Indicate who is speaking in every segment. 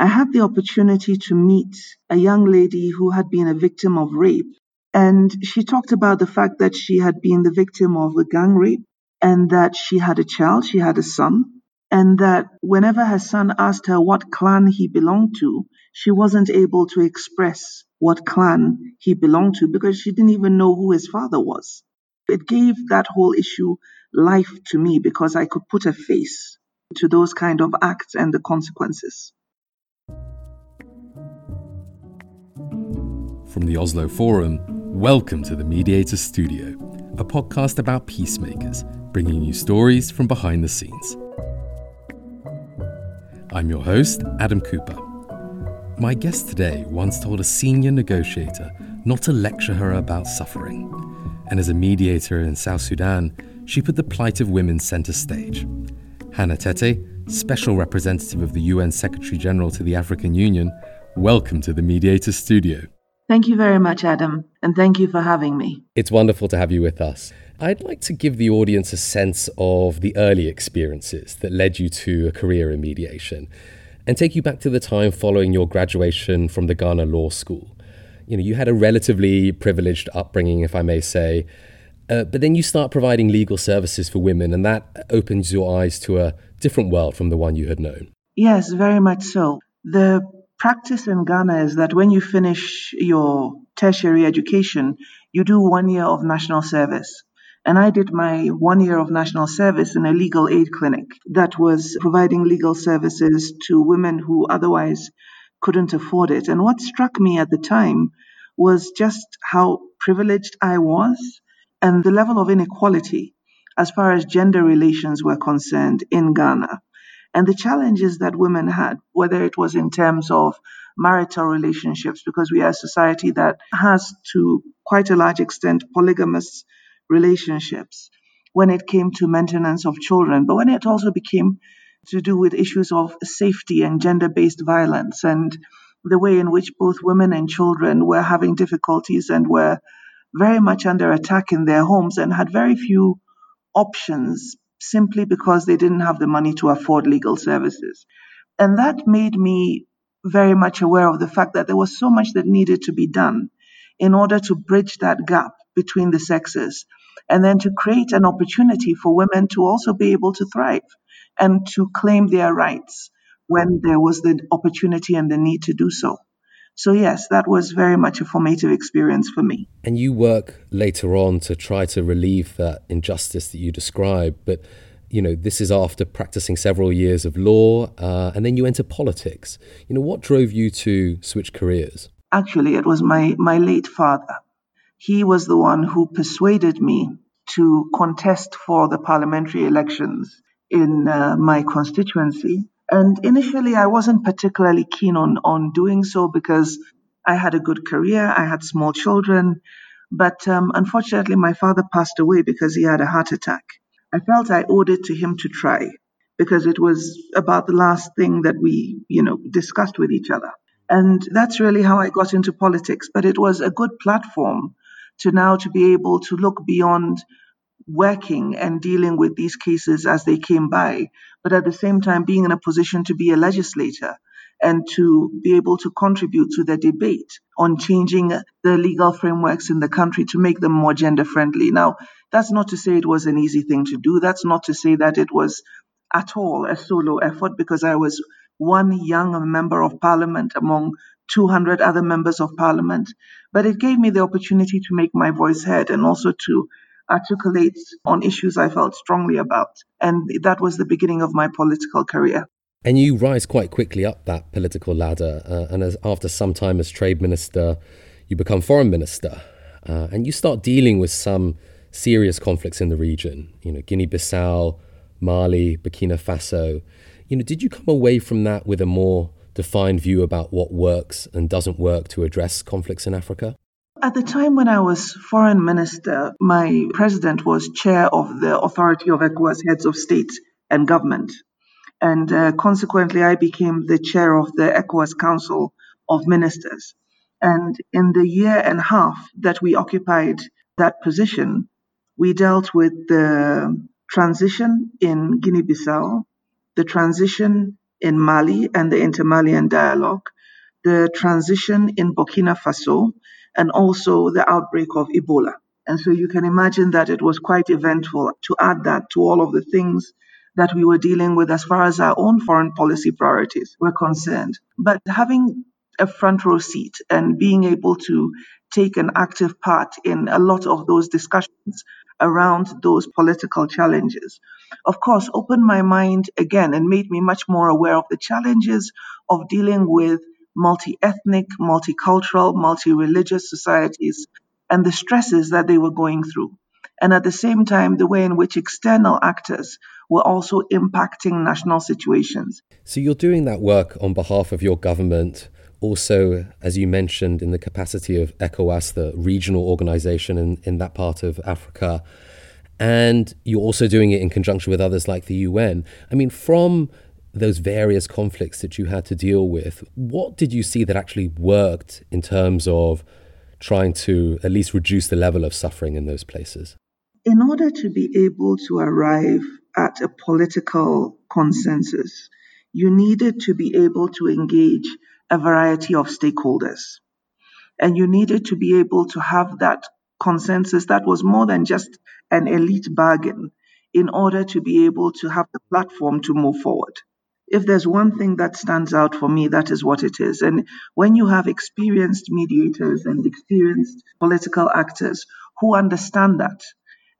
Speaker 1: I had the opportunity to meet a young lady who had been a victim of rape. And she talked about the fact that she had been the victim of a gang rape and that she had a child, she had a son, and that whenever her son asked her what clan he belonged to, she wasn't able to express what clan he belonged to because she didn't even know who his father was. It gave that whole issue life to me because I could put a face to those kind of acts and the consequences.
Speaker 2: From the Oslo Forum, welcome to the Mediator Studio, a podcast about peacemakers, bringing you stories from behind the scenes. I'm your host, Adam Cooper. My guest today once told a senior negotiator not to lecture her about suffering. And as a mediator in South Sudan, she put the plight of women centre stage. Hanna Tetteh, Special Representative of the UN Secretary General to the African Union, welcome to the Mediator Studio.
Speaker 1: Thank you very much, Adam, and thank you for having me.
Speaker 2: It's wonderful to have you with us. I'd like to give the audience a sense of the early experiences that led you to a career in mediation and take you back to the time following your graduation from the Ghana Law School. You know, you had a relatively privileged upbringing, if I may say, uh, but then you start providing legal services for women, and that opens your eyes to a different world from the one you had known.
Speaker 1: Yes, very much so. The practice in Ghana is that when you finish your tertiary education, you do one year of national service. And I did my one year of national service in a legal aid clinic that was providing legal services to women who otherwise couldn't afford it. And what struck me at the time was just how privileged I was and the level of inequality as far as gender relations were concerned in Ghana. And the challenges that women had, whether it was in terms of marital relationships, because we are a society that has to quite a large extent polygamous relationships when it came to maintenance of children, but when it also became to do with issues of safety and gender based violence and the way in which both women and children were having difficulties and were very much under attack in their homes and had very few options simply because they didn't have the money to afford legal services. And that made me very much aware of the fact that there was so much that needed to be done in order to bridge that gap between the sexes and then to create an opportunity for women to also be able to thrive and to claim their rights when there was the opportunity and the need to do so. So, yes, that was very much a formative experience for me.
Speaker 2: And you work later on to try to relieve that injustice that you describe. But, you know, this is after practicing several years of law, uh, and then you enter politics. You know, what drove you to switch careers?
Speaker 1: Actually, it was my, my late father. He was the one who persuaded me to contest for the parliamentary elections in uh, my constituency. And initially, I wasn't particularly keen on, on doing so because I had a good career, I had small children. But um, unfortunately, my father passed away because he had a heart attack. I felt I owed it to him to try because it was about the last thing that we, you know, discussed with each other. And that's really how I got into politics. But it was a good platform to now to be able to look beyond working and dealing with these cases as they came by, but at the same time being in a position to be a legislator and to be able to contribute to the debate on changing the legal frameworks in the country to make them more gender friendly. Now, that's not to say it was an easy thing to do. That's not to say that it was at all a solo effort because I was one young member of parliament among 200 other members of parliament. But it gave me the opportunity to make my voice heard and also to articulate on issues I felt strongly about. And that was the beginning of my political career.
Speaker 2: And you rise quite quickly up that political ladder. Uh, and as, after some time as trade minister, you become foreign minister. Uh, and you start dealing with some serious conflicts in the region, you know, Guinea Bissau, Mali, Burkina Faso. You know, did you come away from that with a more defined view about what works and doesn't work to address conflicts in Africa?
Speaker 1: At the time when I was foreign minister, my president was chair of the Authority of ECOWAS Heads of State and Government. And uh, consequently, I became the chair of the ECOWAS Council of Ministers. And in the year and a half that we occupied that position, we dealt with the transition in Guinea Bissau, the transition in Mali and the Inter-Malian dialogue, the transition in Burkina Faso, and also the outbreak of Ebola. And so you can imagine that it was quite eventful to add that to all of the things that we were dealing with as far as our own foreign policy priorities were concerned. But having a front row seat and being able to take an active part in a lot of those discussions around those political challenges, of course, opened my mind again and made me much more aware of the challenges of dealing with multi ethnic, multicultural, multi religious societies and the stresses that they were going through. And at the same time, the way in which external actors were also impacting national situations.
Speaker 2: So you're doing that work on behalf of your government also, as you mentioned, in the capacity of ECOWAS, the regional organization in, in that part of Africa. And you're also doing it in conjunction with others like the UN. I mean, from those various conflicts that you had to deal with, what did you see that actually worked in terms of trying to at least reduce the level of suffering in those places?
Speaker 1: In order to be able to arrive at a political consensus, you needed to be able to engage a variety of stakeholders. And you needed to be able to have that consensus that was more than just an elite bargain in order to be able to have the platform to move forward. If there's one thing that stands out for me, that is what it is. And when you have experienced mediators and experienced political actors who understand that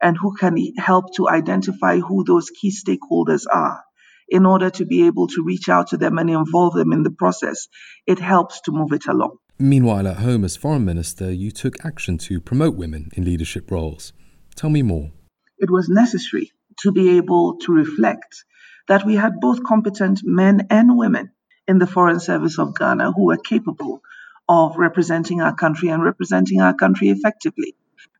Speaker 1: and who can help to identify who those key stakeholders are, in order to be able to reach out to them and involve them in the process. It helps to move it along.
Speaker 2: Meanwhile, at home as foreign minister, you took action to promote women in leadership roles. Tell me more.
Speaker 1: It was necessary to be able to reflect that we had both competent men and women in the Foreign Service of Ghana who were capable of representing our country and representing our country effectively.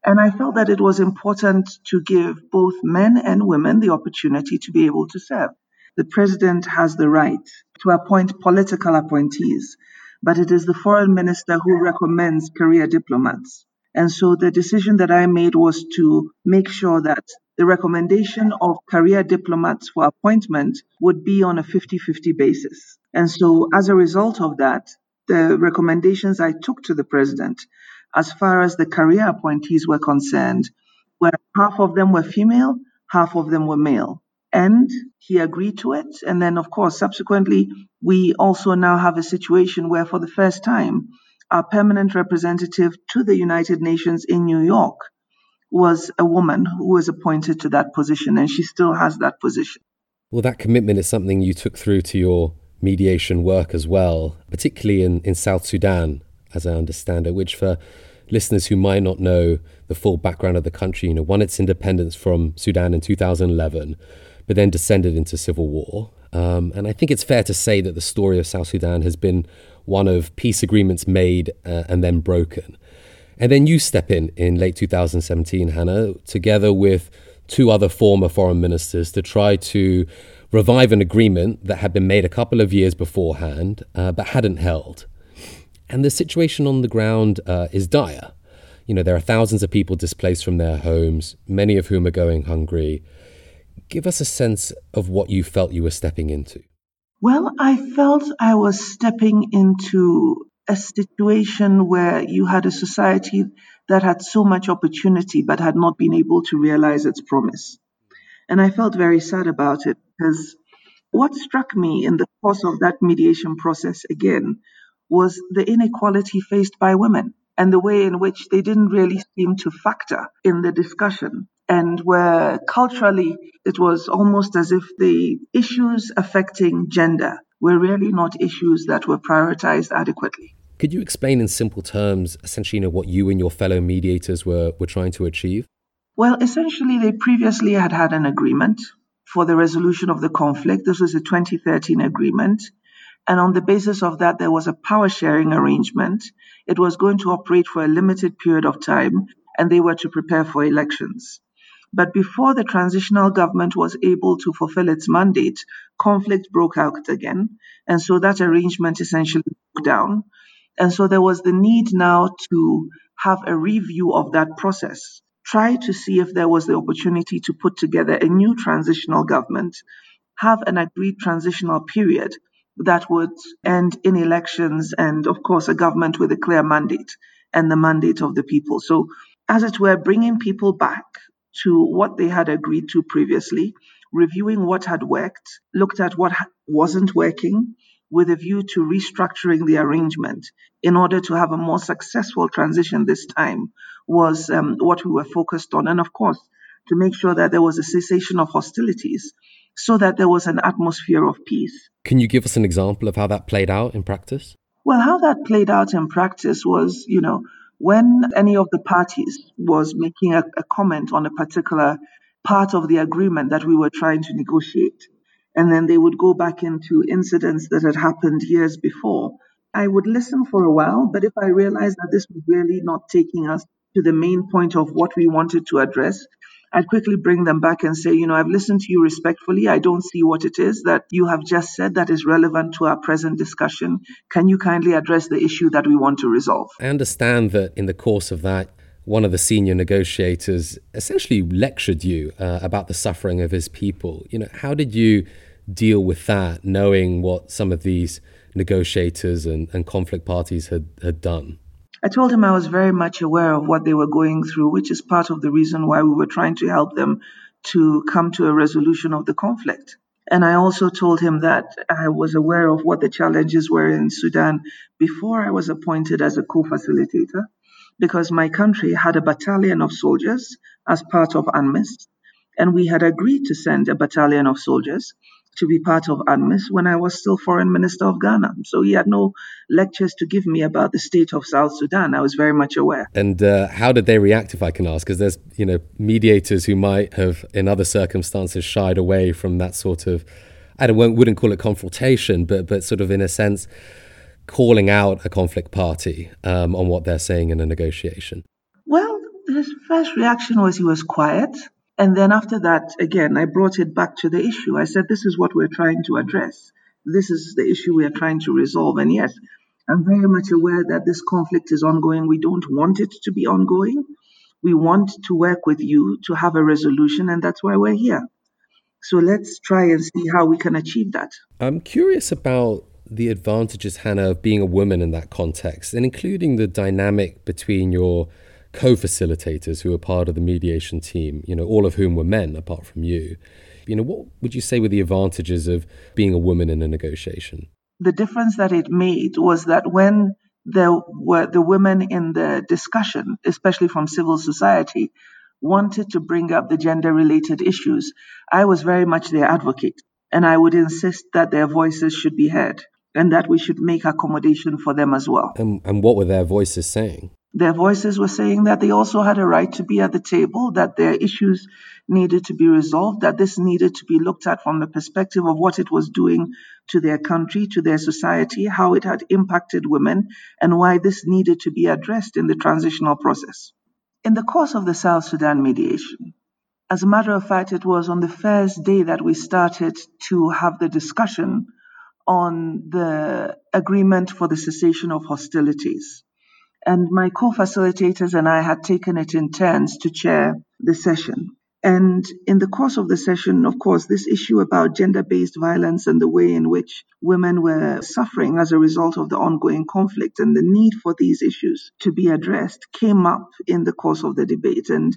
Speaker 1: And I felt that it was important to give both men and women the opportunity to be able to serve the president has the right to appoint political appointees, but it is the foreign minister who recommends career diplomats. And so the decision that I made was to make sure that the recommendation of career diplomats for appointment would be on a 50 50 basis. And so as a result of that, the recommendations I took to the president, as far as the career appointees were concerned, were half of them were female, half of them were male and he agreed to it. And then, of course, subsequently, we also now have a situation where, for the first time, our permanent representative to the United Nations in New York was a woman who was appointed to that position, and she still has that position.
Speaker 2: Well, that commitment is something you took through to your mediation work as well, particularly in, in South Sudan, as I understand it, which for listeners who might not know the full background of the country, you know, won its independence from Sudan in 2011 but then descended into civil war. Um, and I think it's fair to say that the story of South Sudan has been one of peace agreements made uh, and then broken. And then you step in in late 2017, Hanna, together with two other former foreign ministers to try to revive an agreement that had been made a couple of years beforehand uh, but hadn't held. And the situation on the ground uh, is dire. You know, there are thousands of people displaced from their homes, many of whom are going hungry. Give us a sense of what you felt you were stepping into.
Speaker 1: Well, I felt I was stepping into a situation where you had a society that had so much opportunity but had not been able to realize its promise. And I felt very sad about it because what struck me in the course of that mediation process again was the inequality faced by women and the way in which they didn't really seem to factor in the discussion and where culturally it was almost as if the issues affecting gender were really not issues that were prioritized adequately.
Speaker 2: Could you explain in simple terms, essentially, you know, what you and your fellow mediators were, were trying to achieve?
Speaker 1: Well, essentially, they previously had had an agreement for the resolution of the conflict. This was a 2013 agreement. And on the basis of that, there was a power sharing arrangement. It was going to operate for a limited period of time, and they were to prepare for elections. But before the transitional government was able to fulfill its mandate, conflict broke out again. And so that arrangement essentially broke down. And so there was the need now to have a review of that process, try to see if there was the opportunity to put together a new transitional government, have an agreed transitional period, that would end in elections and, of course, a government with a clear mandate and the mandate of the people. So, as it were, bringing people back to what they had agreed to previously, reviewing what had worked, looked at what wasn't working, with a view to restructuring the arrangement in order to have a more successful transition this time was um, what we were focused on. And of course, to make sure that there was a cessation of hostilities so that there was an atmosphere of peace.
Speaker 2: Can you give us an example of how that played out in practice?
Speaker 1: Well, how that played out in practice was, you know, when any of the parties was making a, a comment on a particular part of the agreement that we were trying to negotiate, and then they would go back into incidents that had happened years before. I would listen for a while, but if I realized that this was really not taking us to the main point of what we wanted to address, I'd quickly bring them back and say, you know, I've listened to you respectfully. I don't see what it is that you have just said that is relevant to our present discussion. Can you kindly address the issue that we want to resolve?
Speaker 2: I understand that in the course of that, one of the senior negotiators essentially lectured you uh, about the suffering of his people. You know, how did you deal with that, knowing what some of these negotiators and, and conflict parties had, had done?
Speaker 1: I told him I was very much aware of what they were going through, which is part of the reason why we were trying to help them to come to a resolution of the conflict. And I also told him that I was aware of what the challenges were in Sudan before I was appointed as a co facilitator, because my country had a battalion of soldiers as part of UNMISS, and we had agreed to send a battalion of soldiers to be part of UNMISS when I was still foreign minister of Ghana. So he had no lectures to give me about the state of South Sudan. I was very much aware.
Speaker 2: And uh, how did they react, if I can ask? Because there's, you know, mediators who might have, in other circumstances, shied away from that sort of, I don't, wouldn't call it confrontation, but but sort of in a sense, calling out a conflict party um, on what they're saying in a negotiation.
Speaker 1: Well, his first reaction was he was quiet. And then after that, again, I brought it back to the issue. I said, this is what we're trying to address. This is the issue we are trying to resolve. And yes, I'm very much aware that this conflict is ongoing. We don't want it to be ongoing. We want to work with you to have a resolution, and that's why we're here. So let's try and see how we can achieve that.
Speaker 2: I'm curious about the advantages, Hanna, of being a woman in that context, and including the dynamic between your co-facilitators who were part of the mediation team, you know, all of whom were men apart from you. You know, what would you say were the advantages of being a woman in a negotiation?
Speaker 1: The difference that it made was that when there were the women in the discussion, especially from civil society, wanted to bring up the gender related issues, I was very much their advocate. And I would insist that their voices should be heard and that we should make accommodation for them as well.
Speaker 2: And, and what were their voices saying?
Speaker 1: Their voices were saying that they also had a right to be at the table, that their issues needed to be resolved, that this needed to be looked at from the perspective of what it was doing to their country, to their society, how it had impacted women, and why this needed to be addressed in the transitional process. In the course of the South Sudan mediation, as a matter of fact, it was on the first day that we started to have the discussion on the agreement for the cessation of hostilities and my co-facilitators and I had taken it in turns to chair the session. And in the course of the session, of course, this issue about gender based violence and the way in which women were suffering as a result of the ongoing conflict and the need for these issues to be addressed came up in the course of the debate. And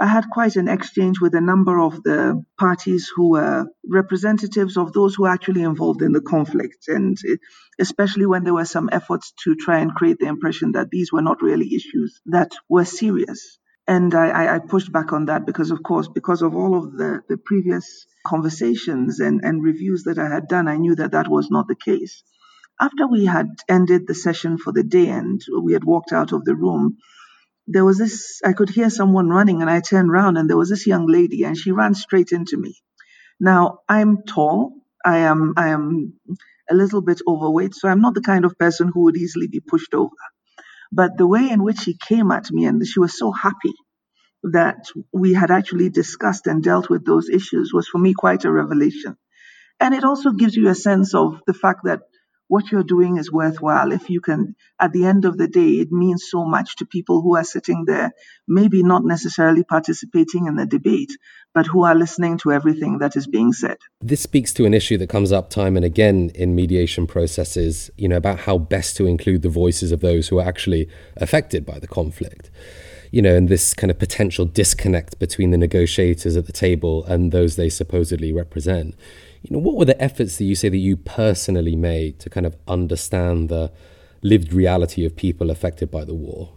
Speaker 1: I had quite an exchange with a number of the parties who were representatives of those who were actually involved in the conflict, and eh, especially when there were some efforts to try and create the impression that these were not really issues that were serious. And I, I pushed back on that because, of course, because of all of the, the previous conversations and, and reviews that I had done, I knew that that was not the case. After we had ended the session for the day and we had walked out of the room, there was this, I could hear someone running and I turned around and there was this young lady and she ran straight into me. Now, I'm tall. I am, I am a little bit overweight, so I'm not the kind of person who would easily be pushed over. But the way in which she came at me and she was so happy that we had actually discussed and dealt with those issues was for me quite a revelation. And it also gives you a sense of the fact that what you're doing is worthwhile. If you can, at the end of the day, it means so much to people who are sitting there, maybe not necessarily participating in the debate, but who are listening to everything that is being said.
Speaker 2: This speaks to an issue that comes up time and again in mediation processes, you know, about how best to include the voices of those who are actually affected by the conflict you know, and this kind of potential disconnect between the negotiators at the table and those they supposedly represent you know, what were the efforts that you say that you personally made to kind of understand the lived reality of people affected by the war?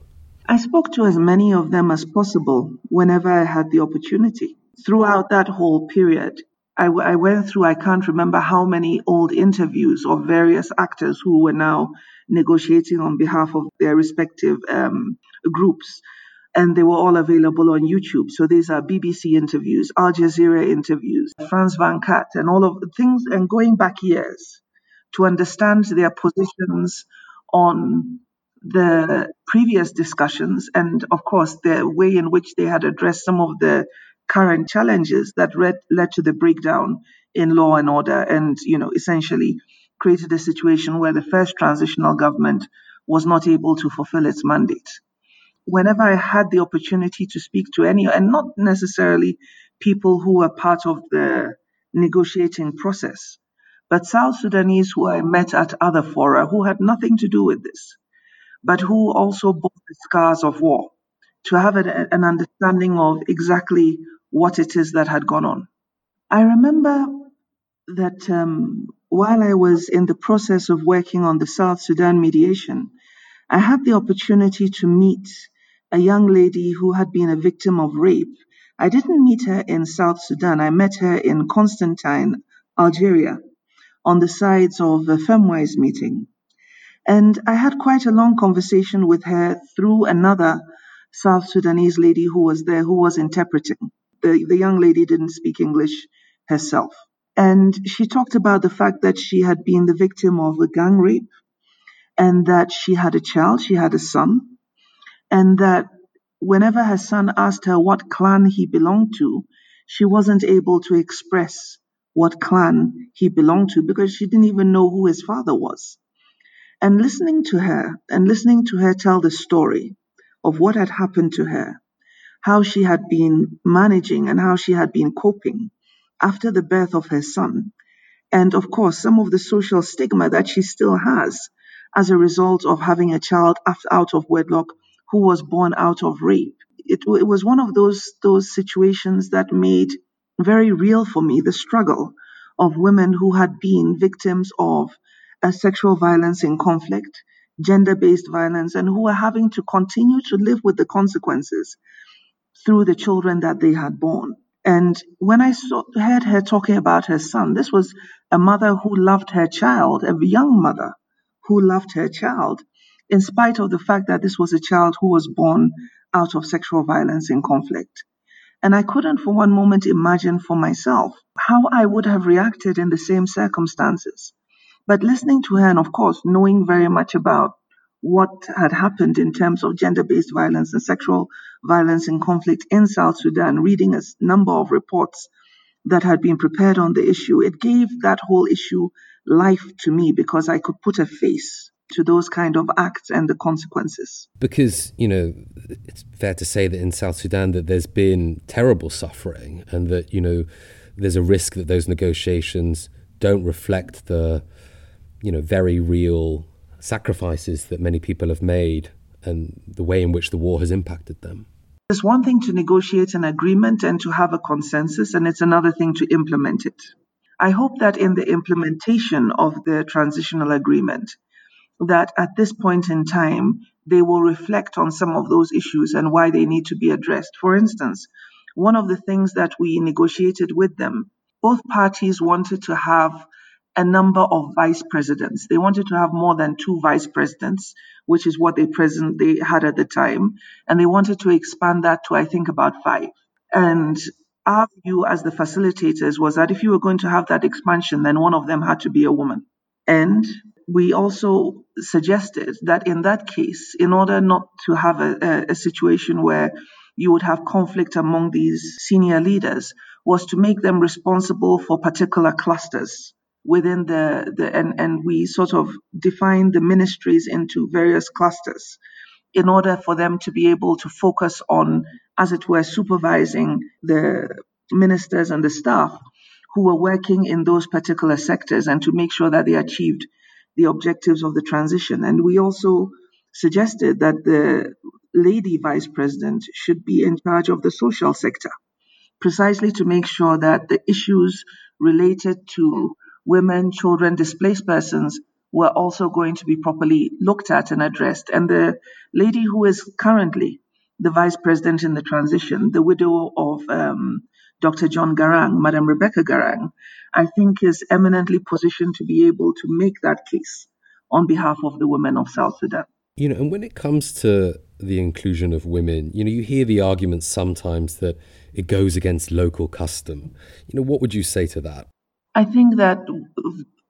Speaker 1: I spoke to as many of them as possible whenever I had the opportunity. Throughout that whole period, I, w- I went through, I can't remember how many old interviews of various actors who were now negotiating on behalf of their respective um, groups and they were all available on YouTube. So these are BBC interviews, Al Jazeera interviews, Franz van Kat, and all of the things, and going back years to understand their positions on the previous discussions, and of course, the way in which they had addressed some of the current challenges that led, led to the breakdown in law and order, and you know, essentially created a situation where the first transitional government was not able to fulfill its mandate whenever I had the opportunity to speak to any, and not necessarily people who were part of the negotiating process, but South Sudanese who I met at other fora who had nothing to do with this, but who also bore the scars of war, to have an understanding of exactly what it is that had gone on. I remember that um, while I was in the process of working on the South Sudan mediation, I had the opportunity to meet a young lady who had been a victim of rape. I didn't meet her in South Sudan. I met her in Constantine, Algeria, on the sides of a FemWise meeting. And I had quite a long conversation with her through another South Sudanese lady who was there who was interpreting. The, the young lady didn't speak English herself. And she talked about the fact that she had been the victim of a gang rape and that she had a child, she had a son, and that whenever her son asked her what clan he belonged to, she wasn't able to express what clan he belonged to because she didn't even know who his father was. And listening to her and listening to her tell the story of what had happened to her, how she had been managing and how she had been coping after the birth of her son, and of course, some of the social stigma that she still has as a result of having a child out of wedlock who was born out of rape. It, it was one of those those situations that made very real for me the struggle of women who had been victims of uh, sexual violence in conflict, gender based violence, and who were having to continue to live with the consequences through the children that they had born. And when I saw, heard her talking about her son, this was a mother who loved her child, a young mother who loved her child in spite of the fact that this was a child who was born out of sexual violence in conflict. And I couldn't for one moment imagine for myself how I would have reacted in the same circumstances. But listening to her, and of course, knowing very much about what had happened in terms of gender based violence and sexual violence in conflict in South Sudan, reading a number of reports that had been prepared on the issue, it gave that whole issue life to me because I could put a face to those kind of acts and the consequences.
Speaker 2: Because, you know, it's fair to say that in South Sudan that there's been terrible suffering and that, you know, there's a risk that those negotiations don't reflect the, you know, very real sacrifices that many people have made and the way in which the war has impacted them.
Speaker 1: It's one thing to negotiate an agreement and to have a consensus, and it's another thing to implement it. I hope that in the implementation of the transitional agreement, that at this point in time, they will reflect on some of those issues and why they need to be addressed. For instance, one of the things that we negotiated with them, both parties wanted to have a number of vice presidents. They wanted to have more than two vice presidents, which is what they present they had at the time, and they wanted to expand that to I think about five. And our view as the facilitators was that if you were going to have that expansion, then one of them had to be a woman. And we also suggested that in that case, in order not to have a, a, situation where you would have conflict among these senior leaders, was to make them responsible for particular clusters within the, the and, and we sort of defined the ministries into various clusters in order for them to be able to focus on, as it were, supervising the ministers and the staff who were working in those particular sectors and to make sure that they achieved the objectives of the transition. And we also suggested that the lady vice president should be in charge of the social sector, precisely to make sure that the issues related to women, children, displaced persons were also going to be properly looked at and addressed. And the lady who is currently the vice president in the transition, the widow of um, Dr. John Garang, Madam Rebecca Garang, I think is eminently positioned to be able to make that case on behalf of the women of South Sudan.
Speaker 2: You know, and when it comes to the inclusion of women, you know, you hear the argument sometimes that it goes against local custom. You know, what would you say to that?
Speaker 1: I think that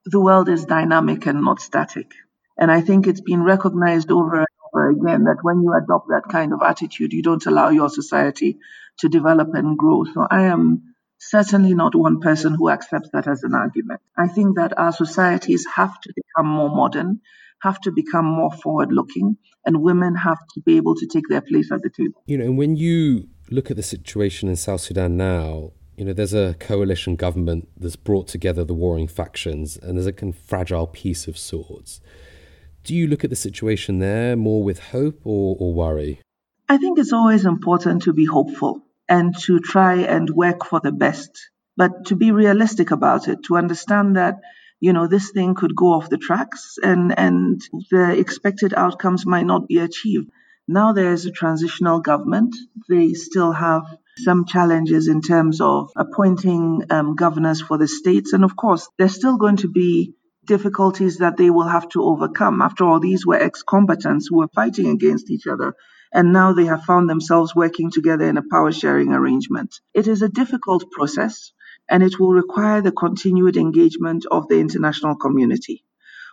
Speaker 1: the world is dynamic and not static. And I think it's been recognized over again that when you adopt that kind of attitude, you don't allow your society to develop and grow. So I am certainly not one person who accepts that as an argument. I think that our societies have to become more modern, have to become more forward looking, and women have to be able to take their place at the table.
Speaker 2: You know, and when you look at the situation in South Sudan now, you know, there's a coalition government that's brought together the warring factions, and there's a kind of fragile peace of sorts. Do you look at the situation there more with hope or, or worry?
Speaker 1: I think it's always important to be hopeful and to try and work for the best, but to be realistic about it, to understand that you know this thing could go off the tracks and and the expected outcomes might not be achieved. Now there is a transitional government. They still have some challenges in terms of appointing um, governors for the states, and of course, there's still going to be difficulties that they will have to overcome. After all, these were ex combatants who were fighting against each other and now they have found themselves working together in a power sharing arrangement. It is a difficult process and it will require the continued engagement of the international community.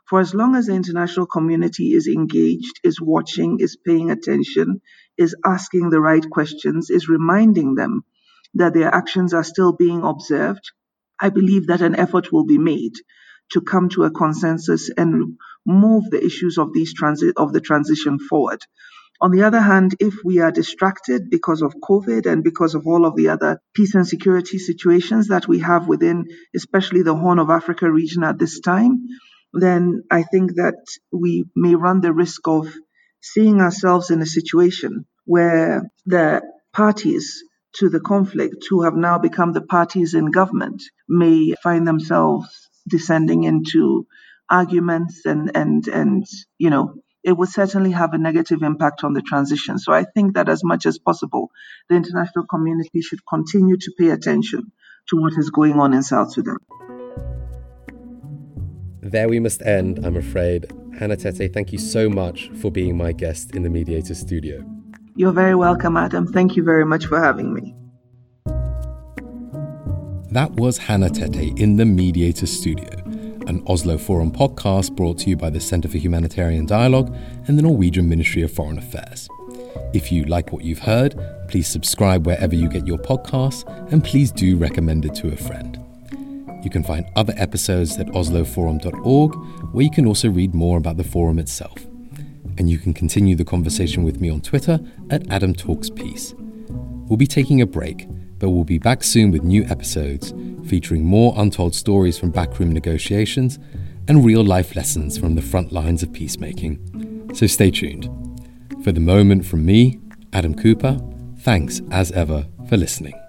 Speaker 1: For as long as the international community is engaged, is watching, is paying attention, is asking the right questions, is reminding them that their actions are still being observed, I believe that an effort will be made to come to a consensus and move the issues of these transit of the transition forward. On the other hand, if we are distracted because of COVID and because of all of the other peace and security situations that we have within, especially the Horn of Africa region at this time, then I think that we may run the risk of seeing ourselves in a situation where the parties to the conflict, who have now become the parties in government, may find themselves descending into arguments and and and you know it would certainly have a negative impact on the transition. So I think that as much as possible, the international community should continue to pay attention to what is going on in South Sudan.
Speaker 2: There we must end, I'm afraid. Hanna Tetteh, thank you so much for being my guest in the Mediator Studio.
Speaker 1: You're very welcome, Adam. Thank you very much for having me.
Speaker 2: That was Hanna Tetteh in the Mediator Studio an Oslo Forum podcast brought to you by the Centre for Humanitarian Dialogue and the Norwegian Ministry of Foreign Affairs. If you like what you've heard, please subscribe wherever you get your podcasts and please do recommend it to a friend. You can find other episodes at osloforum.org, where you can also read more about the forum itself. And you can continue the conversation with me on Twitter at Adam Talks Peace. We'll be taking a break, but we'll be back soon with new episodes featuring more untold stories from backroom negotiations and real life lessons from the front lines of peacemaking. So stay tuned. For the moment from me, Adam Cooper, thanks as ever for listening.